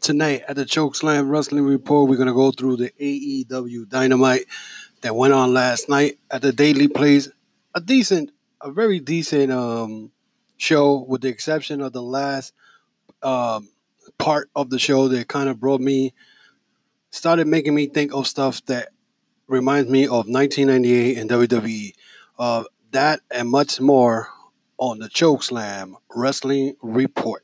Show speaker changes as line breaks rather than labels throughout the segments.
Tonight at the Chokeslam Wrestling Report, we're going to go through the AEW Dynamite that went on last night at the Daily Place. A decent, a very decent um, show, with the exception of the last um, part of the show that kind of brought me, started making me think of stuff that reminds me of 1998 in WWE. Uh, that and much more on the Chokeslam Wrestling Report.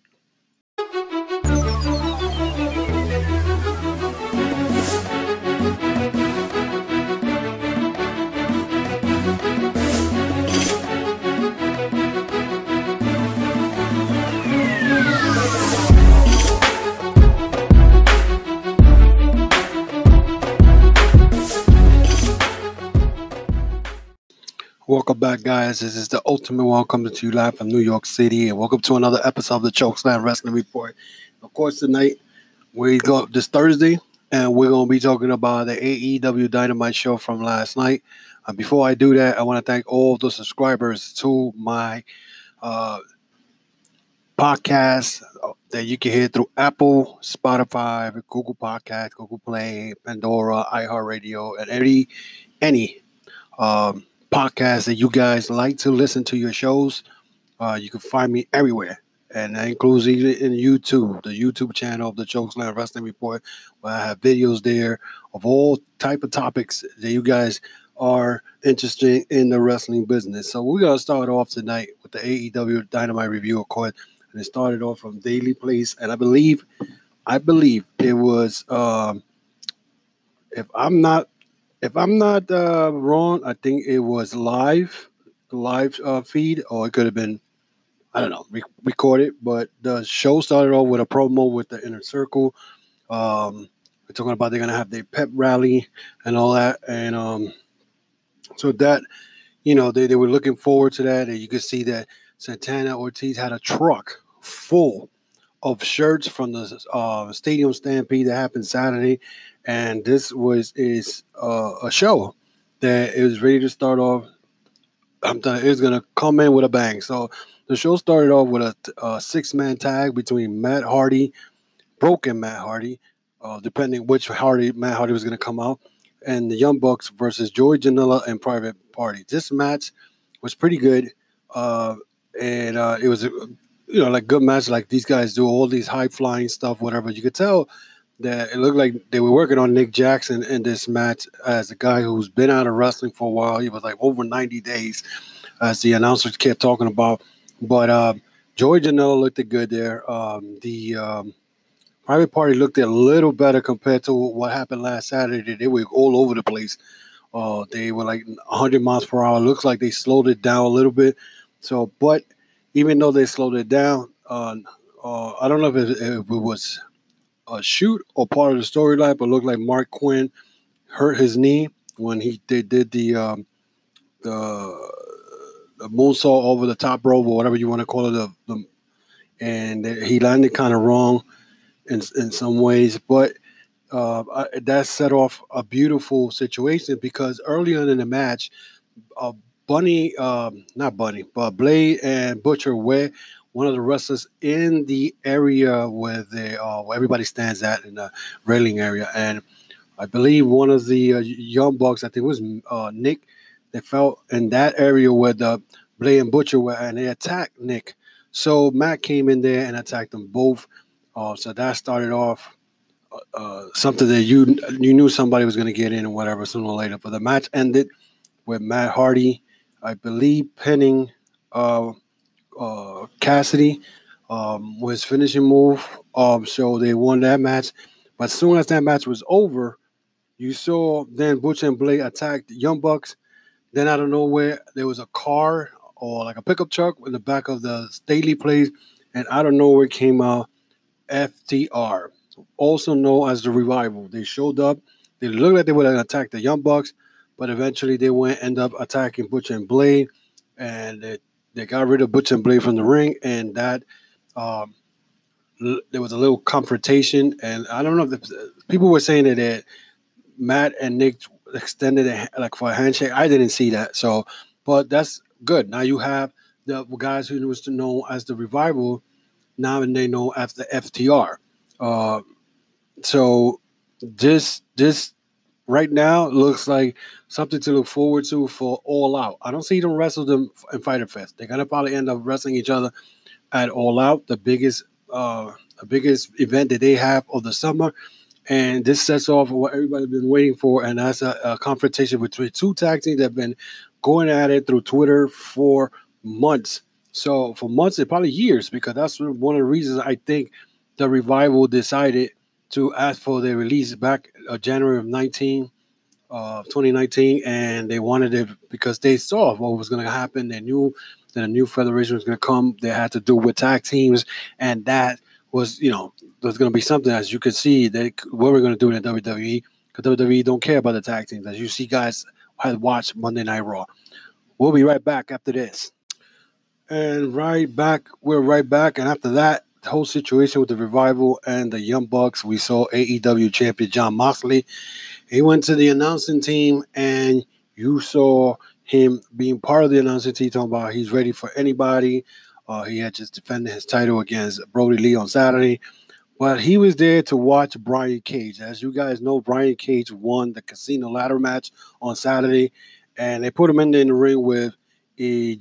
Welcome back, guys. This is the Ultimate Welcome to you live from New York City, and welcome to another episode of the Chokeslam Wrestling Report. Of course, tonight we go this Thursday, and we're gonna be talking about the AEW Dynamite show from last night. Uh, before I do that, I want to thank all the subscribers to my uh, podcast that you can hear through Apple, Spotify, Google Podcast, Google Play, Pandora, iHeartRadio, and any any. Um, podcasts that you guys like to listen to your shows, uh, you can find me everywhere. And that includes even in YouTube, the YouTube channel of the Chokeslam Wrestling Report, where I have videos there of all type of topics that you guys are interested in the wrestling business. So we're gonna start off tonight with the AEW Dynamite review, of course, and it started off from Daily Place, and I believe, I believe it was, um, if I'm not if I'm not uh, wrong, I think it was live, live uh, feed, or it could have been, I don't know, re- recorded. But the show started off with a promo with the inner circle. Um, we're talking about they're gonna have their pep rally and all that, and um, so that you know they, they were looking forward to that, and you could see that Santana Ortiz had a truck full of shirts from the uh, Stadium Stampede that happened Saturday, and this was is uh, a show that is ready to start off. I'm telling it's gonna come in with a bang. So the show started off with a, a six man tag between Matt Hardy, broken Matt Hardy, uh, depending which Hardy Matt Hardy was gonna come out, and the Young Bucks versus Joey Janela and Private Party. This match was pretty good, uh, and uh, it was you know like good match. Like these guys do all these high flying stuff, whatever. You could tell that it looked like they were working on Nick Jackson in this match as a guy who's been out of wrestling for a while. He was like over 90 days, as the announcers kept talking about. But uh, Joey Janela looked good there. Um, the um, private party looked a little better compared to what happened last Saturday. They were all over the place. Uh, they were like 100 miles per hour. Looks like they slowed it down a little bit. So, but even though they slowed it down, uh, uh, I don't know if it, if it was a shoot or part of the storyline, but looked like Marq Quen hurt his knee when he they did the um, the the moonsault over the top rope or whatever you want to call it, the, the and he landed kind of wrong in in some ways, but. Uh, that set off a beautiful situation because earlier in the match, uh, Bunny, um, not Bunny, but Blade and Butcher were one of the wrestlers in the area where they uh, where everybody stands at in the railing area, and I believe one of the uh, young bucks, I think it was uh, Nick, they fell in that area where the Blade and Butcher were, and they attacked Nick. So Matt came in there and attacked them both. Uh, so that started off uh, something that you you knew somebody was going to get in or whatever sooner or later. But the match ended with Matt Hardy, I believe, pinning uh, Cassidy um, was finishing move. Um, so they won that match. But as soon as that match was over, you saw then Butch and Blade attacked Young Bucks. Then out of nowhere, there was a car or like a pickup truck in the back of the Staley place, and out of nowhere came out FTR, also known as the Revival. They showed up. They looked like they would have attacked the Young Bucks, but eventually they went end up attacking Butch and Blade, and they got rid of Butch and Blade from the ring, and that um, l- there was a little confrontation. And I don't know if the, people were saying that, that Matt and Nick extended like for a handshake. I didn't see that. So, but that's good. Now you have the guys who used to know as the revival. Now and they know as the FTR. Uh, so this this right now looks like something to look forward to for All Out. I don't see them wrestle them in Fighter Fest. They're gonna probably end up wrestling each other at All Out, the biggest uh the biggest event that they have of the summer. And this sets off what everybody's been waiting for, and that's a, a confrontation between two tag teams that have been going at it through Twitter for months. So for months and probably years, because that's one of the reasons I think the revival decided to ask for their release back uh, January of 19, uh, 2019, and they wanted it because they saw what was going to happen. They knew that a new federation was going to come. They had to do with tag teams, and that was, you know, there's going to be something as you could see that what we're going to do in the WWE because WWE don't care about the tag teams. As you see, guys had watched Monday Night Raw. We'll be right back after this. And right back, we're right back. And after that, the whole situation with the revival and the Young Bucks, we saw AEW champion Jon Moxley. He went to the announcing team, and you saw him being part of the announcing team, talking about he's ready for anybody. Uh, he had just defended his title against Brodie Lee on Saturday. But he was there to watch Brian Cage. As you guys know, Brian Cage won the casino ladder match on Saturday, and they put him in the ring with a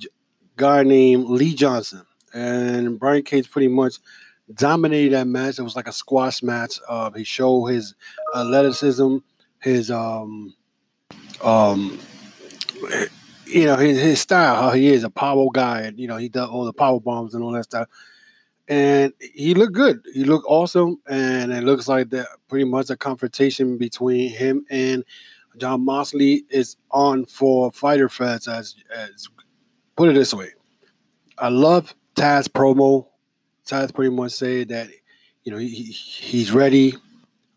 guy named Lee Johnson and Brian Cage pretty much dominated that match. It was like a squash match. Uh, he showed his athleticism, his um, um, you know, his, his style, how he is a power guy, and you know, he does all the power bombs and all that stuff. And he looked good. He looked awesome, and it looks like that pretty much a confrontation between him and Jon Moxley is on for Fighter Fest. As, as put it this way, I love Taz promo, Taz pretty much said that you know he, he's ready,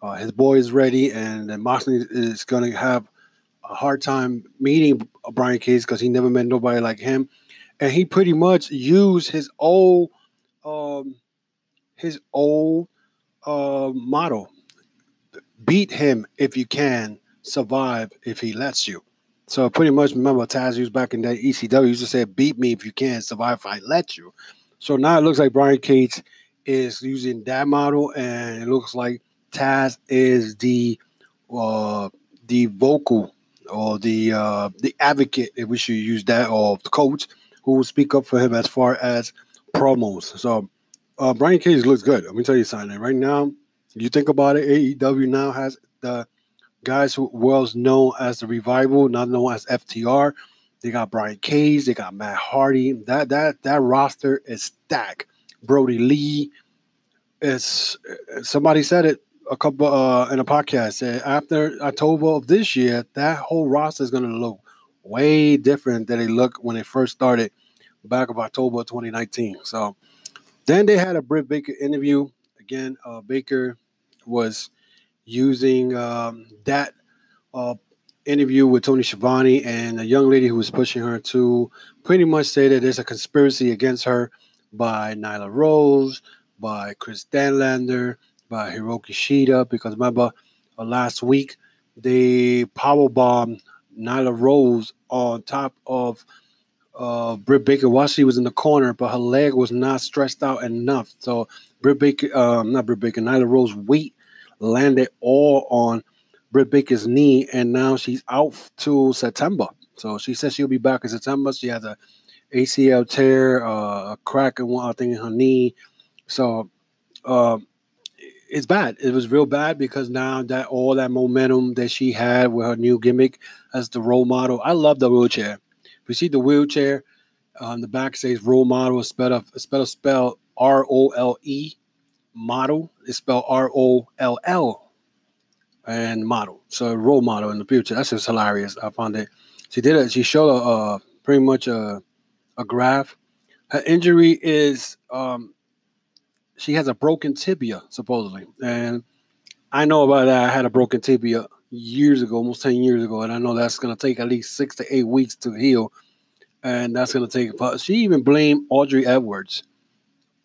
uh, his boy is ready, and then Moxley is going to have a hard time meeting Brian Cage because he never met nobody like him, and he pretty much used his old, um, his old uh, motto: "Beat him if you can, survive if he lets you." So pretty much, remember Taz was back in that ECW used to say, "Beat me if you can, survive if I let you." So now it looks like Brian Cage is using that model, and it looks like Taz is the uh, the vocal or the uh, the advocate, if we should use that, or the coach who will speak up for him as far as promos. So uh, Brian Cage looks good. Let me tell you something. Right now, you think about it, AEW now has the guys who was known as the revival, not known as FTR. They got Brian Cage, they got Matt Hardy. That that that roster is stacked. Brodie Lee. It's somebody said it a couple uh, in a podcast. Said after October of this year, that whole roster is going to look way different than they looked when they first started back of October 2019. So then they had a Britt Baker interview. Again, uh, Baker was using um, that uh, interview with Tony Schiavone and a young lady who was pushing her to pretty much say that there's a conspiracy against her by Nyla Rose, by Kris Statlander, by Hikaru Shida. Because remember, uh, last week they powerbombed Nyla Rose on top of uh, Britt Baker while she was in the corner, but her leg was not stretched out enough. So Britt Baker, um, not Britt Baker, Nyla Rose weight landed all on Britt Baker's knee, and now she's out to September. So she says she'll be back in September. She has a ACL tear, uh, a crack in one, I think, in her knee. So uh, it's bad. It was real bad because now that all that momentum that she had with her new gimmick as the role model, I love the wheelchair. If you see the wheelchair on the back says role model, spelled spelled spell R O L E model. It's spelled R O L L and model. So role model in the future. That's just hilarious. I found it. She did it. She showed a pretty much a a graph. Her injury is um, she has a broken tibia supposedly, and I know about that. I had a broken tibia years ago, almost ten years ago, and I know that's going to take at least six to eight weeks to heal, and that's going to take. But she even blamed Aubrey Edwards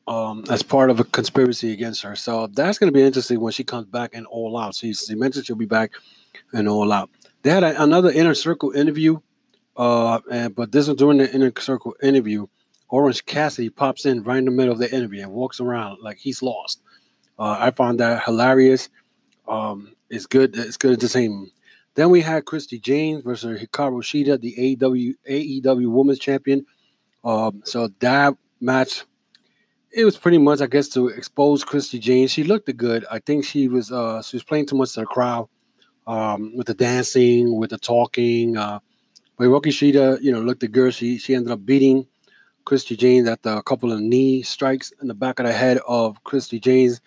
um, as part of a conspiracy against her. So that's going to be interesting when she comes back and all out. She, she mentioned she'll be back and all out. They had a, another inner circle interview, uh, and but this was during the inner circle interview. Orange Cassidy pops in right in the middle of the interview and walks around like he's lost. Uh, I found that hilarious. Um, it's good. It's good entertainment. Then we had Christy James versus Hikaru Shida, the AEW AEW Women's Champion. Um, so that match, it was pretty much, I guess, to expose Christy James. She looked good. I think she was uh, she was playing too much to the crowd um, with the dancing, with the talking. Uh, but Roki Shida, you know, looked good. She she ended up beating Christy James at a couple of knee strikes in the back of the head of Christy James.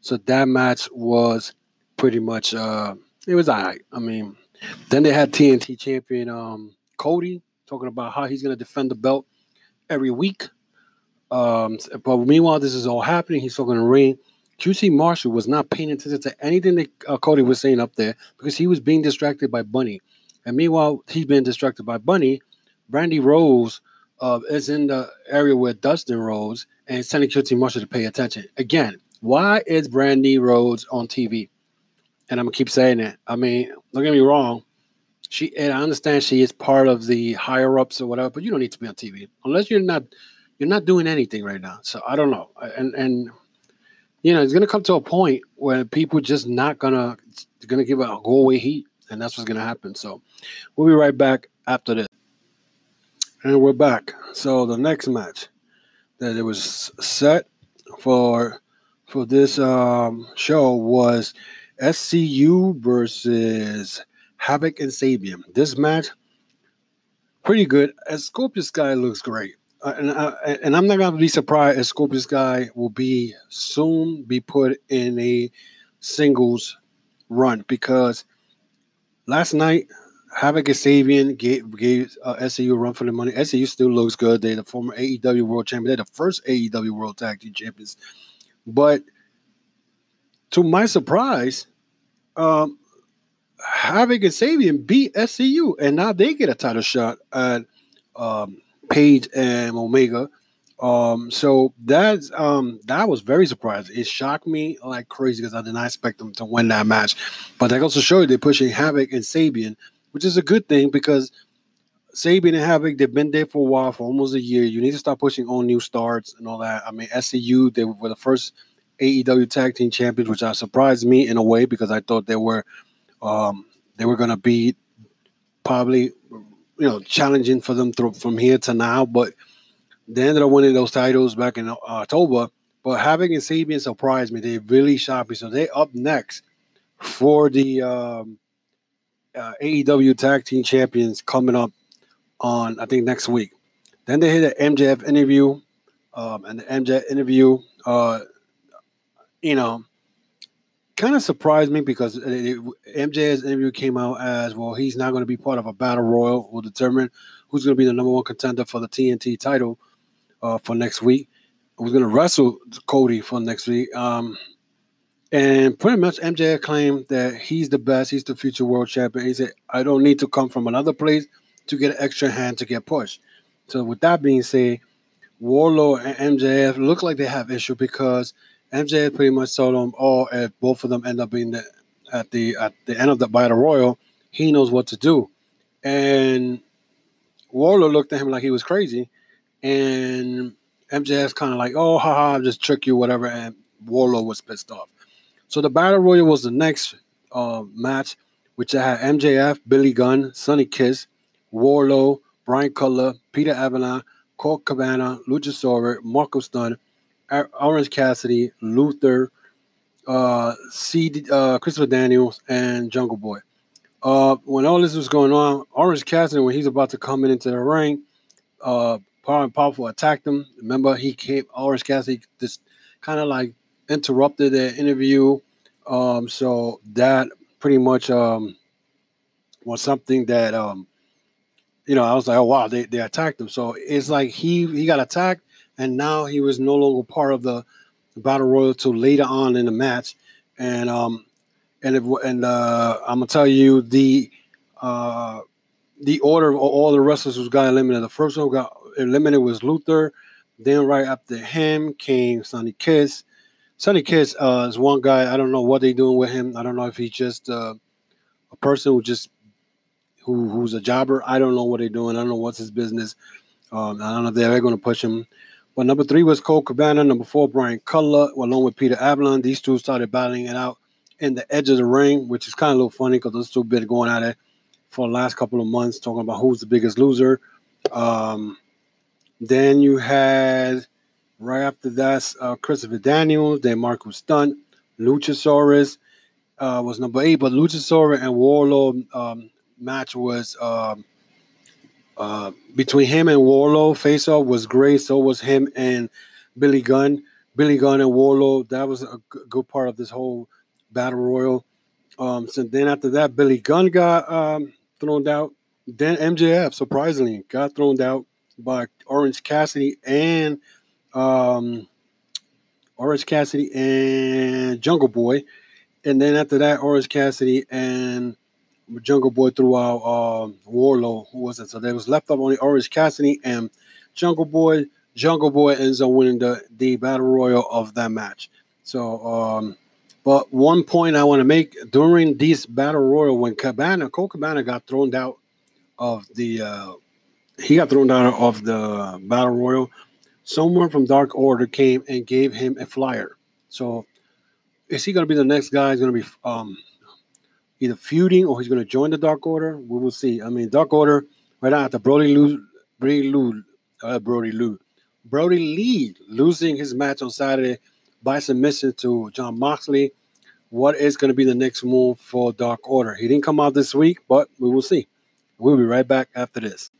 So that match was pretty much uh, it was all right. I mean, then they had TNT champion um, Cody talking about how he's going to defend the belt every week. Um, but meanwhile, this is all happening. He's talking to ring. QT Marshall was not paying attention to anything that uh, Cody was saying up there because he was being distracted by Bunny. And meanwhile, he's been distracted by Bunny. Brandi Rhodes uh, is in the area where Dustin Rhodes and telling QT Marshall to pay attention. Again, why is Brandi Rhodes on TV? and I'm gonna keep saying it. I mean, don't get me wrong. She and I understand she is part of the higher ups or whatever, but you don't need to be on TV unless you're not you're not doing anything right now. So I don't know. And and you know, it's gonna come to a point where people just not gonna gonna give a go away heat, and that's what's gonna happen. So we'll be right back after this. And we're back. So the next match that it was set for for this um, show was SCU versus Havoc and Sabian. This match, pretty good. As Scorpio Sky looks great. Uh, and, uh, and I'm not gonna be surprised if Scorpio Sky will be soon be put in a singles run because last night Havoc and Sabian gave, gave uh, SCU a run for the money. SCU still looks good. They're the former AEW World Champion. They're the first AEW World Tag Team Champions. But to my surprise, um, Havoc and Sabian beat SCU, and now they get a title shot at um, Page and Omega. Um, so that's um, that was very surprising. It shocked me like crazy because I did not expect them to win that match. But that goes to show you they're pushing Havoc and Sabian, which is a good thing because Sabian and Havoc they've been there for a while, for almost a year. You need to start pushing on new starts and all that. I mean, SCU they were the first AEW Tag Team Champions, which I surprised me in a way because I thought they were um, they were going to be probably you know challenging for them through, from here to now, but they ended up winning those titles back in uh, October. But Havoc and Sabian surprised me. They really shocked me. So they up next for the um, uh, AEW Tag Team Champions coming up on I think next week. Then they hit an MJF interview, um, and the MJF interview uh, you know, kind of surprised me because it, MJ's interview came out as well. He's not going to be part of a battle royal. Will determine who's going to be the number one contender for the TNT title uh, for next week. Who's going to wrestle Cody for next week? Um, and pretty much MJ claimed that he's the best. He's the future world champion. He said, "I don't need to come from another place to get an extra hand to get pushed." So with that being said, Wardlow and MJF look like they have issue because MJ pretty much told them, "Oh, if both of them end up being the, at the at the end of the battle royal, he knows what to do." And Wardlow looked at him like he was crazy, and MJF's kind of like, "Oh, haha, I'll just trick you, whatever." And Wardlow was pissed off. So the battle royal was the next uh, match, which had MJF, Billy Gunn, Sonny Kiss, Wardlow, Brian Cutler, Peter Avalon, Colt Cabana, Luchasaurus, Marko Stunt, Orange Cassidy, Luther, uh, C. Uh, Christopher Daniels, and Jungle Boy. Uh, when all this was going on, Orange Cassidy, when he's about to come in into the ring, uh, Proud and Powerful attacked him. Remember, he came. Orange Cassidy just kind of like interrupted their interview. Um, so that pretty much um, was something that um, you know I was like, oh wow, they, they attacked him. So it's like he he got attacked and now he was no longer part of the, battle royal till later on in the match, and um, and if, and uh, I'm gonna tell you the uh, the order of all the wrestlers who got eliminated. The first one who got eliminated was Luther. Then right after him came Sonny Kiss. Sonny Kiss uh, is one guy. I don't know what they're doing with him. I don't know if he's just uh, a person who just who who's a jobber. I don't know what they're doing. I don't know what's his business. Um, I don't know if they're ever going to push him. But number three was Colt Cabana. Number four, Brian Cutler, along with Peter Avalon. These two started battling it out in the edge of the ring, which is kind of a little funny because those two been going at it for the last couple of months, talking about who's the biggest loser. Um, then you had right after that uh, Christopher Daniels, then Marko Stunt, Luchasaurus uh, was number eight, but Luchasaurus and Wardlow um, match was um, uh, between him and Wardlow. Face off was great. So was him and Billy Gunn. Billy Gunn and Wardlow. That was a good part of this whole battle royal. Um, so then after that, Billy Gunn got um, thrown out. Then MJF surprisingly got thrown out by Orange Cassidy and um, Orange Cassidy and Jungle Boy. And then after that, Orange Cassidy and Jungle Boy threw out uh, Wardlow. Who was it? So they was left up only Orange Cassidy and Jungle Boy. Jungle Boy ends up winning the, the battle royal of that match. So, um, but one point I want to make during this battle royal, when Cabana, Colt Cabana got thrown out of the, uh, he got thrown out of the battle royal. Someone from Dark Order came and gave him a flyer. So, is he going to be the next guy? He's going to be um, either feuding or he's going to join the Dark Order. We will see. I mean, Dark Order right now after Brody Lou, Brody Lou, uh, Brody Lou, Brodie Lee losing his match on Saturday by submission to Jon Moxley. What is going to be the next move for Dark Order? He didn't come out this week, but we will see. We'll be right back after this.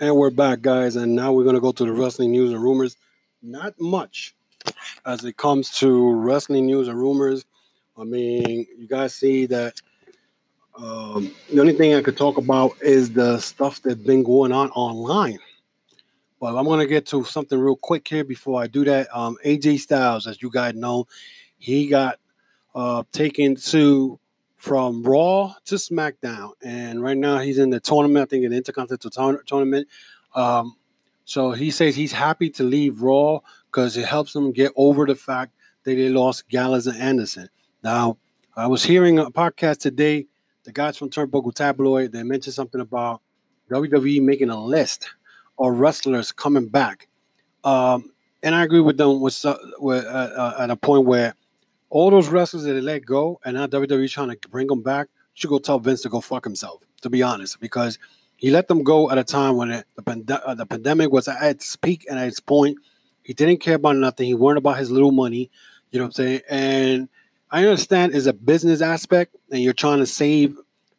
And we're back, guys. And now we're going to go to the wrestling news and rumors. Not much as it comes to wrestling news and rumors. I mean, you guys see that um, the only thing I could talk about is the stuff that's been going on online. But I'm going to get to something real quick here before I do that. Um, AJ Styles, as you guys know, he got uh, taken to from Raw to SmackDown, and right now he's in the tournament. I think an Intercontinental tournament. Um, so he says he's happy to leave Raw because it helps him get over the fact that they lost Gallows and Anderson. Now, I was hearing a podcast today the guys from Turnbuckle Tabloid, they mentioned something about WWE making a list of wrestlers coming back. Um, and I agree with them with, uh, with uh, uh, at a point where all those wrestlers that they let go and now WWE trying to bring them back, should go tell Vince to go fuck himself, to be honest, because he let them go at a time when it, the, pand- uh, the pandemic was at its peak and at its point. He didn't care about nothing. He worried about his little money, you know what I'm saying? And I understand is a business aspect, and you're trying to save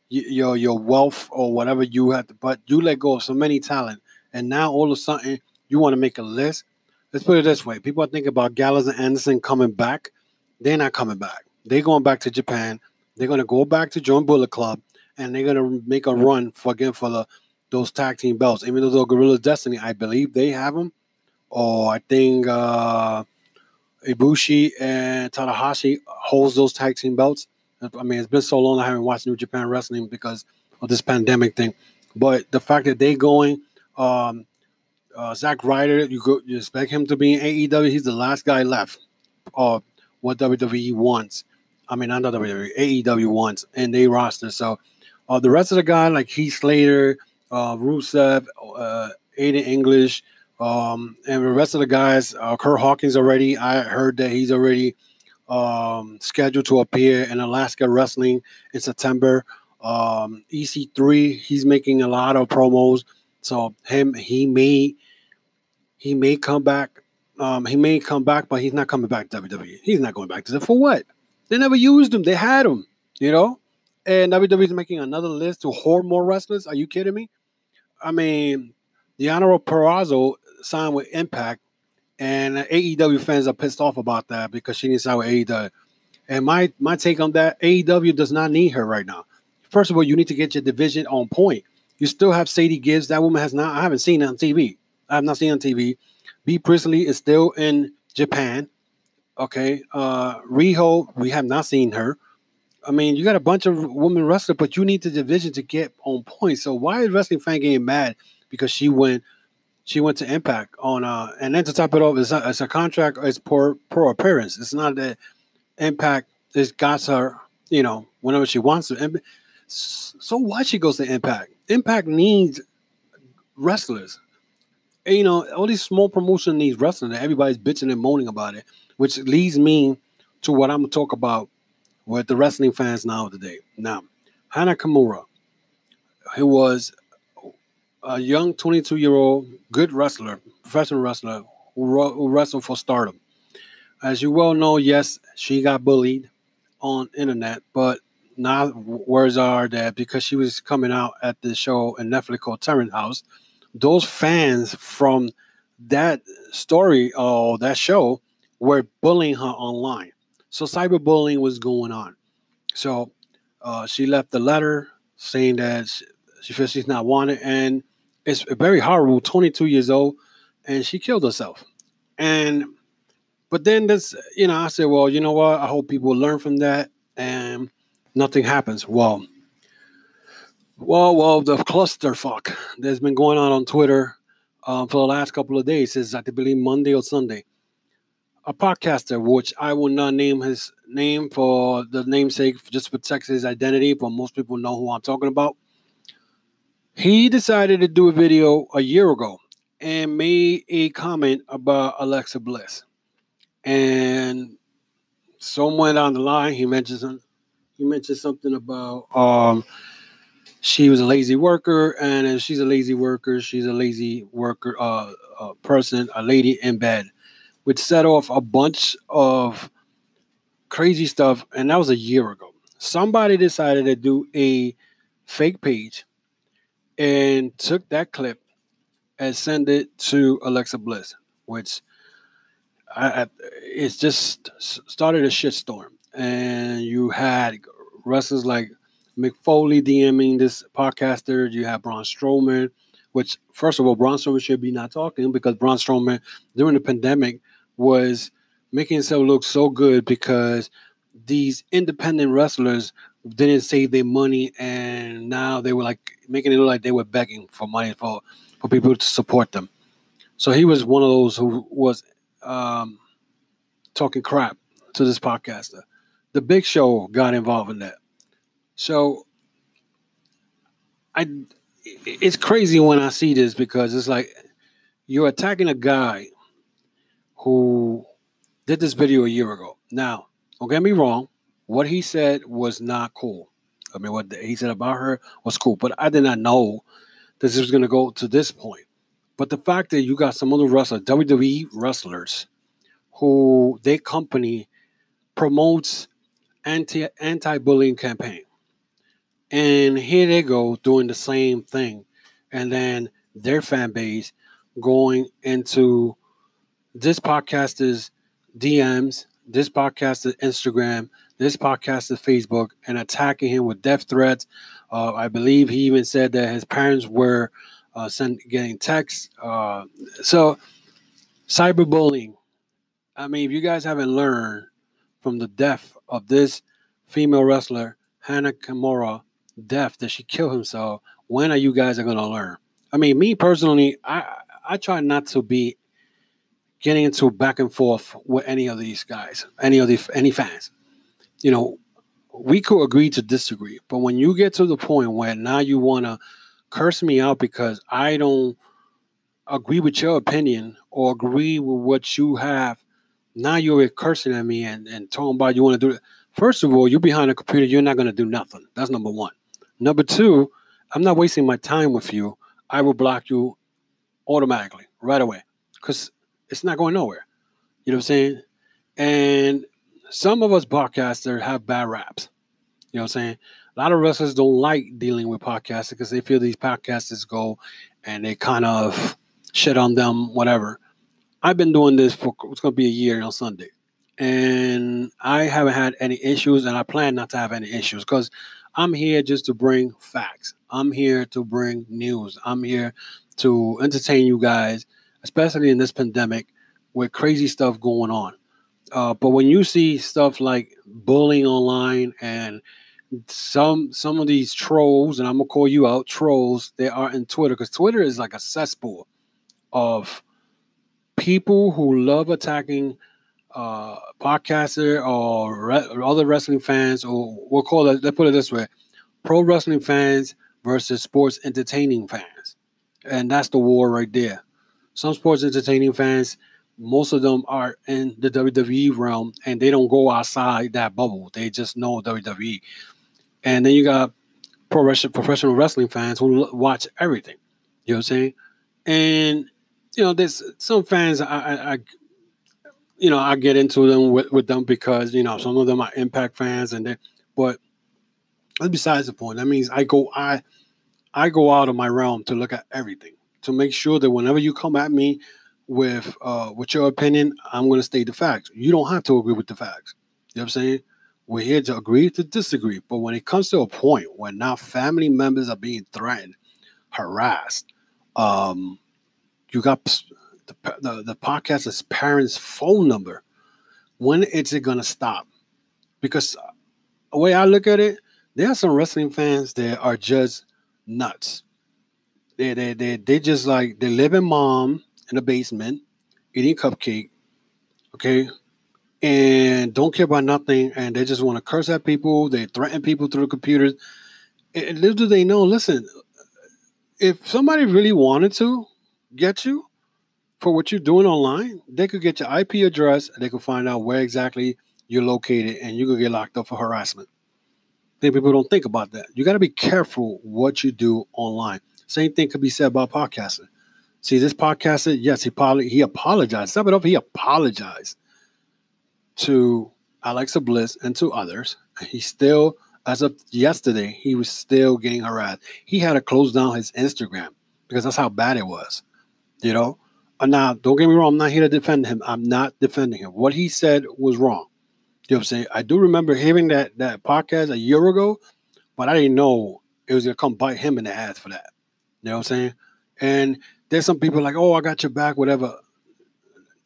your your wealth or whatever you have, to, but you let go of so many talent, and now all of a sudden you want to make a list. Let's put it this way: people are thinking about Gallows and Anderson coming back. They're not coming back. They're going back to Japan. They're going to go back to join Bullet Club, and they're going to make a run for again for the those tag team belts. Even though the Gorilla Destiny, I believe they have them, or I think. uh Ibushi and Tanahashi holds those tag team belts. I mean, it's been so long I haven't watched New Japan Wrestling because of this pandemic thing. But the fact that they going, um, uh, Zack Ryder, you go, you expect him to be in AEW. He's the last guy left. Uh, what WWE wants. I mean, not WWE, AEW wants, and they roster. So, uh, the rest of the guy like Heath Slater, uh, Rusev, uh, Aiden English, um, and the rest of the guys, uh, Kurt Hawkins already. I heard that he's already um, scheduled to appear in Alaska Wrestling in September. Um, EC3, he's making a lot of promos. So him, he may, he may come back. Um, he may come back, but he's not coming back to WWE. He's not going back to them for what? They never used him. They had him, you know. And WWE is making another list to hoard more wrestlers. Are you kidding me? I mean, Deonna Purrazzo signed with Impact, and AEW fans are pissed off about that because she didn't sign with AEW. And my my take on that, AEW does not need her right now. First of all, you need to get your division on point. You still have Sadie Gibbs. That woman has not. I haven't seen it on TV. I have not seen on TV. Bea Priestley is still in Japan. Okay. Uh Riho, we have not seen her. I mean, you got a bunch of women wrestlers, but you need the division to get on point. So why is wrestling fan getting mad because she went she went to Impact on uh and then to top it off, it's a, it's a contract, it's poor, per appearance. It's not that Impact is got her, you know, whenever she wants to. So why she goes to Impact? Impact needs wrestlers. you know, all these small promotion needs wrestling, everybody's bitching and moaning about it, which leads me to what I'm gonna talk about with the wrestling fans now today. Now, Hana Kimura, who was a young 22 year old good wrestler, professional wrestler who, wrestled for Stardom. As you well know, yes, she got bullied on internet, but now words are that because she was coming out at the show in Netflix called Terrace House, those fans from that story or that show were bullying her online. So cyberbullying was going on. So uh, she left the letter saying that she, she feels she's not wanted, and it's very horrible. 22 years old, and she killed herself. And but then this, you know, I said, well, you know what? I hope people learn from that, and nothing happens. Well, well, well, the clusterfuck that's been going on on Twitter um, for the last couple of days is, I believe, Monday or Sunday. A podcaster, which I will not name his name for the namesake, just to protect his identity, but most people know who I'm talking about. He decided to do a video a year ago and made a comment about Alexa Bliss. And somewhere down the line, he mentioned he mentioned something about um, she was a lazy worker, and if she's a lazy worker, she's a lazy worker uh, uh, person, a lady in bed, which set off a bunch of crazy stuff. And that was a year ago. Somebody decided to do a fake page and took that clip and sent it to Alexa Bliss, which I, I, it's just started a shitstorm. And you had wrestlers like Mick Foley DMing this podcaster. You have Braun Strowman, which first of all, Braun Strowman should be not talking because Braun Strowman during the pandemic was making himself look so good because these independent wrestlers didn't save their money and now they were like making it look like they were begging for money for for people to support them. So he was one of those who was um, talking crap to this podcaster. The Big Show got involved in that. So I it's crazy when I see this because it's like you're attacking a guy who did this video a year ago. Now, don't get me wrong, what he said was not cool. I mean, what he said about her was cool, but I did not know this was going to go to this point. But the fact that you got some other wrestlers, WWE wrestlers, who their company promotes anti anti bullying campaign. And here they go doing the same thing. And then their fan base going into this podcaster's DMs, this podcaster's Instagram, this podcaster's Facebook, and attacking him with death threats. Uh, I believe he even said that his parents were uh, sent, getting texts. Uh, so, cyberbullying. I mean, if you guys haven't learned from the death of this female wrestler, Hana Kimura, death that she killed herself, when are you guys are gonna learn? I mean, me personally, I I try not to be getting into back and forth with any of these guys, any of the any fans. You know, we could agree to disagree, but when you get to the point where now you want to curse me out because I don't agree with your opinion or agree with what you have, now you're cursing at me and, and talking about you want to do it. First of all, you're behind a computer, you're not going to do nothing. That's number one. Number two, I'm not wasting my time with you. I will block you automatically right away because it's not going nowhere. You know what I'm saying? And some of us podcasters have bad raps. You know what I'm saying? A lot of wrestlers don't like dealing with podcasters because they feel these podcasters go and they kind of shit on them, whatever. I've been doing this for it's going to be a year on Sunday, and I haven't had any issues, and I plan not to have any issues because I'm here just to bring facts. I'm here to bring news. I'm here to entertain you guys, especially in this pandemic with crazy stuff going on. Uh, but when you see stuff like bullying online and some some of these trolls, and I'm gonna call you out trolls, they are in Twitter because Twitter is like a cesspool of people who love attacking uh, podcaster or, re- other wrestling fans, or we'll call it, let's put it this way pro wrestling fans versus sports entertaining fans. And that's the war right there. Some sports entertaining fans, most of them are in the WWE realm and they don't go outside that bubble. They just know WWE. And then you got professional wrestling fans who watch everything. You know what I'm saying? And you know, there's some fans I, I, I you know, I get into them with, with them because you know some of them are Impact fans, and they, but besides the point. That means I go I I go out of my realm to look at everything to make sure that whenever you come at me with uh with your opinion, I'm going to state the facts. You don't have to agree with the facts. You know what I'm saying? We're here to agree to disagree. But when it comes to a point where now family members are being threatened, harassed, um, you got the, the, the podcast's parents' phone number. When is it going to stop? Because the way I look at it, there are some wrestling fans that are just nuts. They they they they just like they live in mom in the basement eating cupcake, okay, and don't care about nothing, and they just want to curse at people. They threaten people through the computers. And little do they know, listen, if somebody really wanted to get you for what you're doing online, they could get your IP address and they could find out where exactly you're located, and you could get locked up for harassment. I people don't think about that. You got to be careful what you do online. Same thing could be said about podcasting. See, this podcaster, yes, he probably he apologized. Step it up, he apologized to Alexa Bliss and to others. He still, as of yesterday, he was still getting harassed. He had to close down his Instagram because that's how bad it was. You know? And now, don't get me wrong, I'm not here to defend him. I'm not defending him. What he said was wrong. You know what I'm saying? I do remember hearing that that podcast a year ago, but I didn't know it was gonna come bite him in the ass for that. You know what I'm saying? And there's some people like, oh, I got your back, whatever.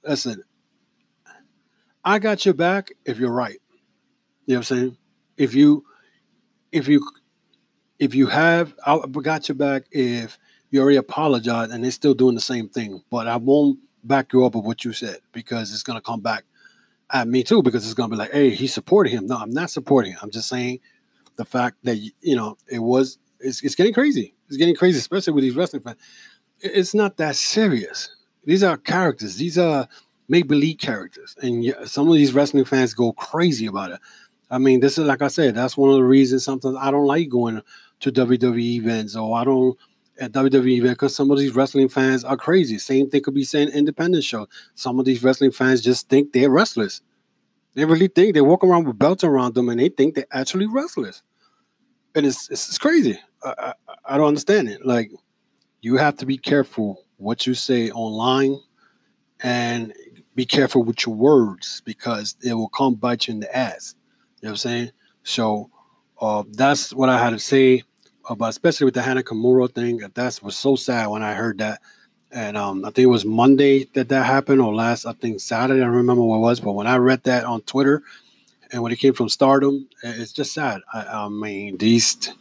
Listen, I got your back if you're right. You know what I'm saying? If you if you if you have I got your back if you already apologized and they're still doing the same thing. But I won't back you up of what you said because it's gonna come back at me too because it's gonna be like, hey, he's supporting him. No, I'm not supporting him. I'm just saying the fact that you know it was it's, it's getting crazy. It's getting crazy, especially with these wrestling fans. It's not that serious. These are characters. These are make believe characters, and some of these wrestling fans go crazy about it. I mean, this is like I said. That's one of the reasons sometimes I don't like going to WWE events, or I don't at WWE event because some of these wrestling fans are crazy. Same thing could be saying independent show. Some of these wrestling fans just think they're wrestlers. They really think they walk around with belts around them and they think they're actually wrestlers. And it's it's, it's crazy. I, I, don't understand it. Like you have to be careful what you say online and be careful with your words because it will come bite you in the ass. You know what I'm saying? So uh, that's what I had to say about, especially with the Hana Kimura thing. That was so sad when I heard that. And um, I think it was Monday that that happened, or last, I think Saturday. I don't remember what it was, but when I read that on Twitter, and when it came from Stardom, it's just sad. I, I mean, these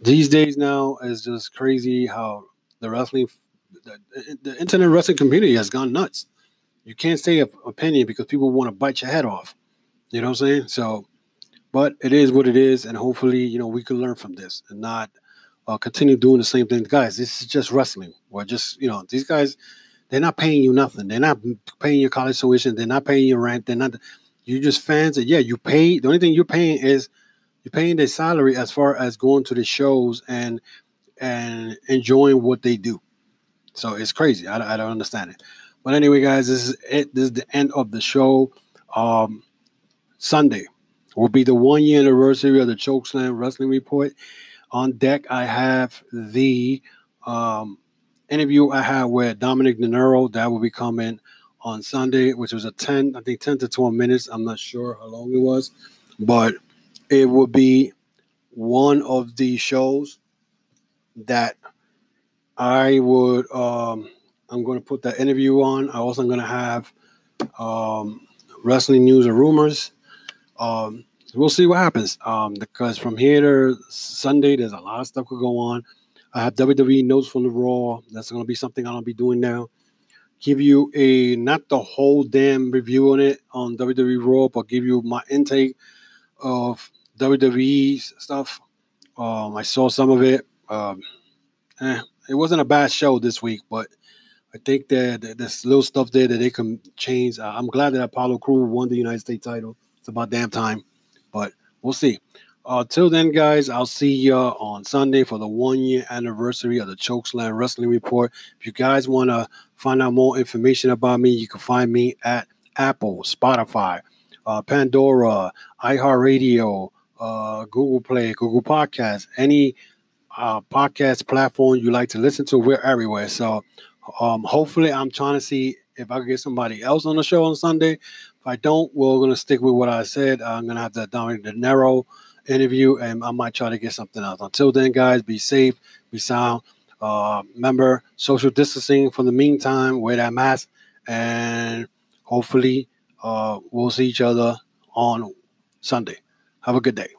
these days now is just crazy how the wrestling, the, the internet wrestling community has gone nuts. You can't say an opinion because people want to bite your head off. You know what I'm saying? So but it is what it is, and hopefully, you know, we can learn from this and not uh, continue doing the same thing. Guys, this is just wrestling. We're just, you know, these guys, they're not paying you nothing. They're not paying your college tuition. They're not paying your rent. They're not. You're just fans. And yeah, you pay. The only thing you're paying is you're paying their salary as far as going to the shows and and enjoying what they do. So it's crazy. I, I don't understand it. But anyway, guys, this is it. This is the end of the show. Um, Sunday, will be the one year anniversary of the Chokeslam Wrestling Report. On deck, I have the um, interview I had with Dominic De Niro. That will be coming on Sunday, which was a 10, I think 10 to 12 minutes. I'm not sure how long it was, but it would be one of the shows that I would um, I'm going to put that interview on. I also going to have um, wrestling news or rumors. Um, we'll see what happens. Um, because from here to Sunday, there's a lot of stuff could go on. I have WWE notes from the Raw. That's going to be something to be doing now. Give you a not the whole damn review on it on WWE Raw, but give you my intake of WWE stuff. Um, I saw some of it. Um, eh, it wasn't a bad show this week, but I think that there's little stuff there that they can change. Uh, I'm glad that Apollo Crew won the United States title. It's about damn time, but we'll see. Uh, till then, guys, I'll see you on Sunday for the one year anniversary of the Chokeslam Wrestling Report. If you guys want to find out more information about me, you can find me at Apple, Spotify, uh, Pandora, iHeartRadio, uh, Google Play, Google Podcasts, any uh, podcast platform you like to listen to, we're everywhere. So um, hopefully, I'm trying to see if I can get somebody else on the show on Sunday. If I don't, we're going to stick with what I said. I'm going to have the Dominic De Niro interview, and I might try to get something else. Until then, guys, be safe, be sound. Uh, remember social distancing for the meantime. Wear that mask, and hopefully, uh, we'll see each other on Sunday. Have a good day.